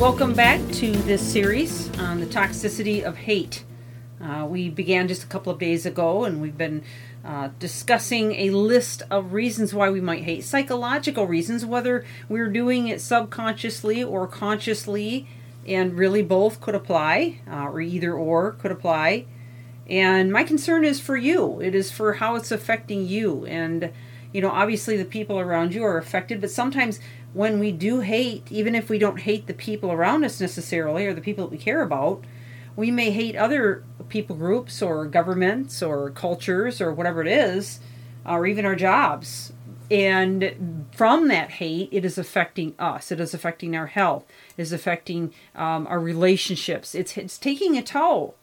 Welcome back to this series on the toxicity of hate. Uh, we began just a couple of days ago and we've been uh, discussing a list of reasons why we might hate, psychological reasons, whether we're doing it subconsciously or consciously, and really both could apply, uh, or either or could apply. And my concern is for you, it is for how it's affecting you. And, you know, obviously the people around you are affected, but sometimes when we do hate, even if we don't hate the people around us necessarily or the people that we care about, we may hate other people groups or governments or cultures or whatever it is, or even our jobs. And from that hate, it is affecting us. It is affecting our health. It is affecting um, our relationships. It's it's taking a toll.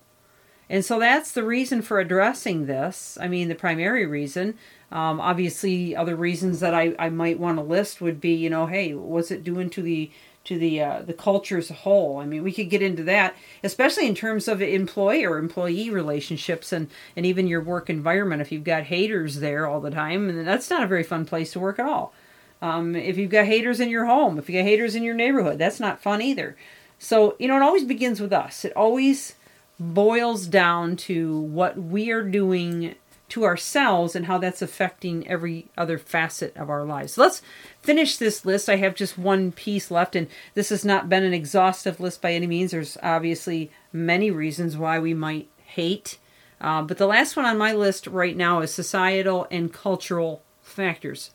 And so that's the reason for addressing this. I mean, the primary reason. Um, obviously, other reasons that I, I might want to list would be, you know, hey, what's it doing to the to the uh, the culture as a whole? I mean, we could get into that, especially in terms of employer employee relationships and and even your work environment. If you've got haters there all the time, and that's not a very fun place to work at all. Um, if you've got haters in your home, if you got haters in your neighborhood, that's not fun either. So you know, it always begins with us. It always boils down to what we are doing to ourselves and how that's affecting every other facet of our lives. So let's finish this list. I have just one piece left, and this has not been an exhaustive list by any means. There's obviously many reasons why we might hate. Uh, but the last one on my list right now is societal and cultural factors.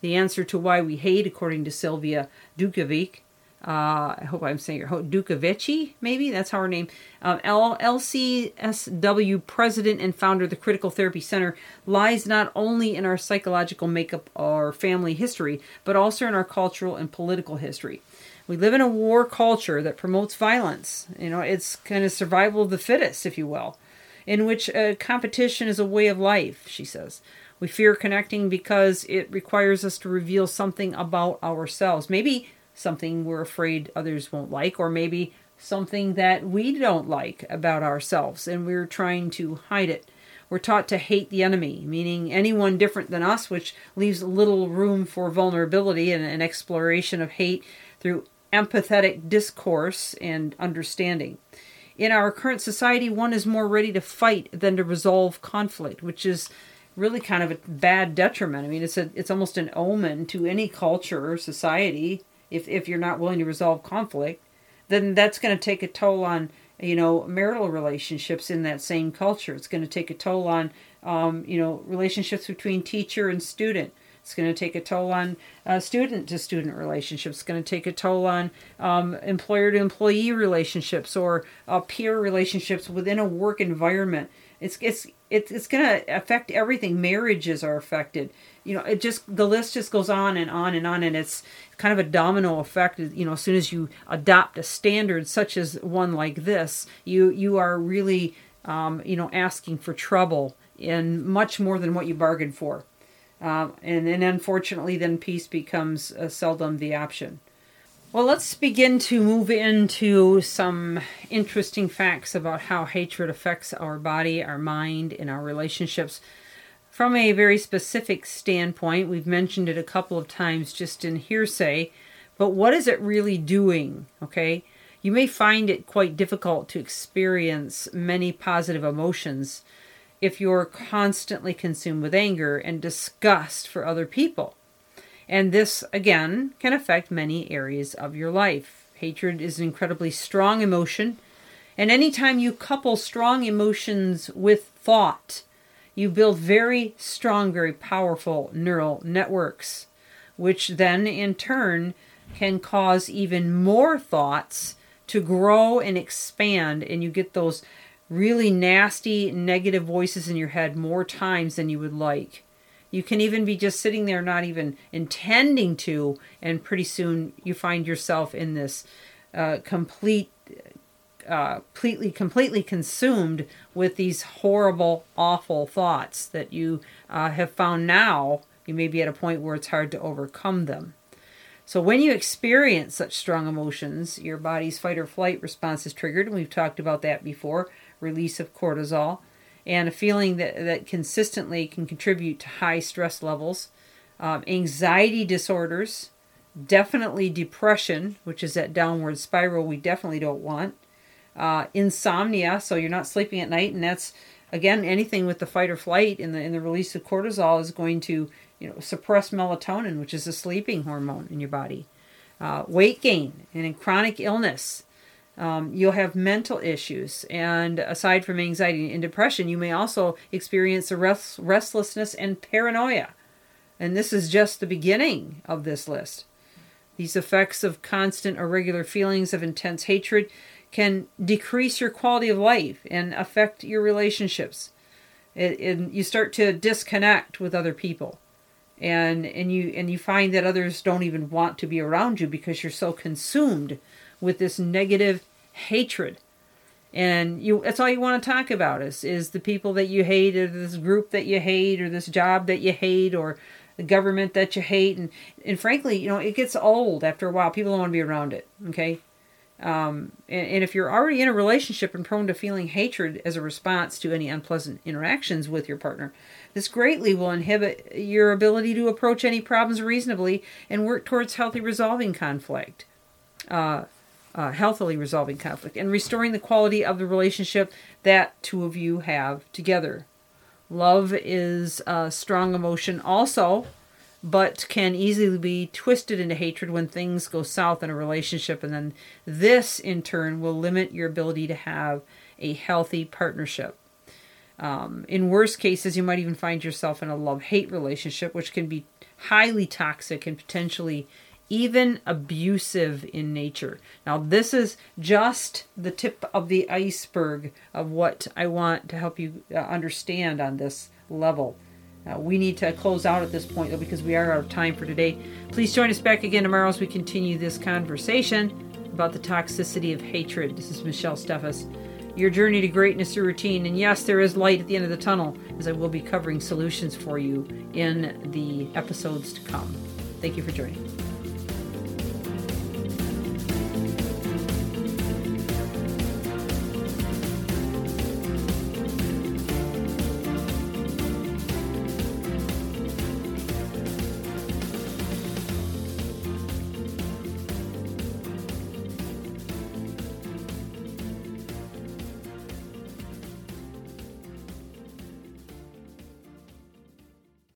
The answer to why we hate, according to Sylvia Dukovic, uh, I hope I'm saying her Dukovici, maybe that's how her name. Um, LCSW president and founder of the Critical Therapy Center lies not only in our psychological makeup or family history, but also in our cultural and political history. We live in a war culture that promotes violence. You know, it's kind of survival of the fittest, if you will, in which uh, competition is a way of life, she says. We fear connecting because it requires us to reveal something about ourselves. Maybe something we're afraid others won't like, or maybe something that we don't like about ourselves and we're trying to hide it. We're taught to hate the enemy, meaning anyone different than us, which leaves little room for vulnerability and an exploration of hate through empathetic discourse and understanding. In our current society, one is more ready to fight than to resolve conflict, which is really kind of a bad detriment. I mean, it's a it's almost an omen to any culture or society if if you're not willing to resolve conflict, then that's going to take a toll on you know marital relationships in that same culture. It's going to take a toll on um, you know relationships between teacher and student. It's going to take a toll on uh, student to student relationships. It's going to take a toll on um, employer to employee relationships or uh, peer relationships within a work environment. It's it's it's, it's going to affect everything. Marriages are affected. You know, it just the list just goes on and on and on, and it's kind of a domino effect. You know, as soon as you adopt a standard such as one like this, you you are really um, you know asking for trouble in much more than what you bargained for. Um, and then unfortunately, then peace becomes uh, seldom the option. Well, let's begin to move into some interesting facts about how hatred affects our body, our mind, and our relationships. From a very specific standpoint, we've mentioned it a couple of times just in hearsay, but what is it really doing? Okay, you may find it quite difficult to experience many positive emotions if you're constantly consumed with anger and disgust for other people. And this, again, can affect many areas of your life. Hatred is an incredibly strong emotion. And anytime you couple strong emotions with thought, you build very strong, very powerful neural networks, which then in turn can cause even more thoughts to grow and expand. And you get those really nasty negative voices in your head more times than you would like. You can even be just sitting there, not even intending to, and pretty soon you find yourself in this uh, complete uh, completely, completely consumed with these horrible, awful thoughts that you uh, have found now. You may be at a point where it's hard to overcome them. So, when you experience such strong emotions, your body's fight or flight response is triggered, and we've talked about that before. Release of cortisol, and a feeling that, that consistently can contribute to high stress levels. Um, anxiety disorders, definitely depression, which is that downward spiral we definitely don't want. Uh, insomnia, so you're not sleeping at night, and that's again anything with the fight or flight and the in the release of cortisol is going to you know suppress melatonin, which is a sleeping hormone in your body. Uh, weight gain and in chronic illness, um, you'll have mental issues, and aside from anxiety and depression, you may also experience rest- restlessness and paranoia. And this is just the beginning of this list. These effects of constant or regular feelings of intense hatred can decrease your quality of life and affect your relationships. It, you start to disconnect with other people, and and you and you find that others don't even want to be around you because you're so consumed with this negative hatred. And you that's all you want to talk about is is the people that you hate, or this group that you hate, or this job that you hate, or the government that you hate. And and frankly you know it gets old after a while. People don't want to be around it okay? Um, and, and if you're already in a relationship and prone to feeling hatred as a response to any unpleasant interactions with your partner this greatly will inhibit your ability to approach any problems reasonably and work towards healthy resolving conflict. Uh, uh, healthily resolving conflict and restoring the quality of the relationship that two of you have together Love is a strong emotion also, but can easily be twisted into hatred when things go south in a relationship. And then this, in turn, will limit your ability to have a healthy partnership. Um, in worst cases, you might even find yourself in a love hate relationship, which can be highly toxic and potentially even abusive in nature. Now, this is just the tip of the iceberg of what I want to help you uh, understand on this level. Uh, we need to close out at this point, though, because we are out of time for today. Please join us back again tomorrow as we continue this conversation about the toxicity of hatred. This is Michelle Steffes. Your journey to greatness through routine. And yes, there is light at the end of the tunnel, as I will be covering solutions for you in the episodes to come. Thank you for joining.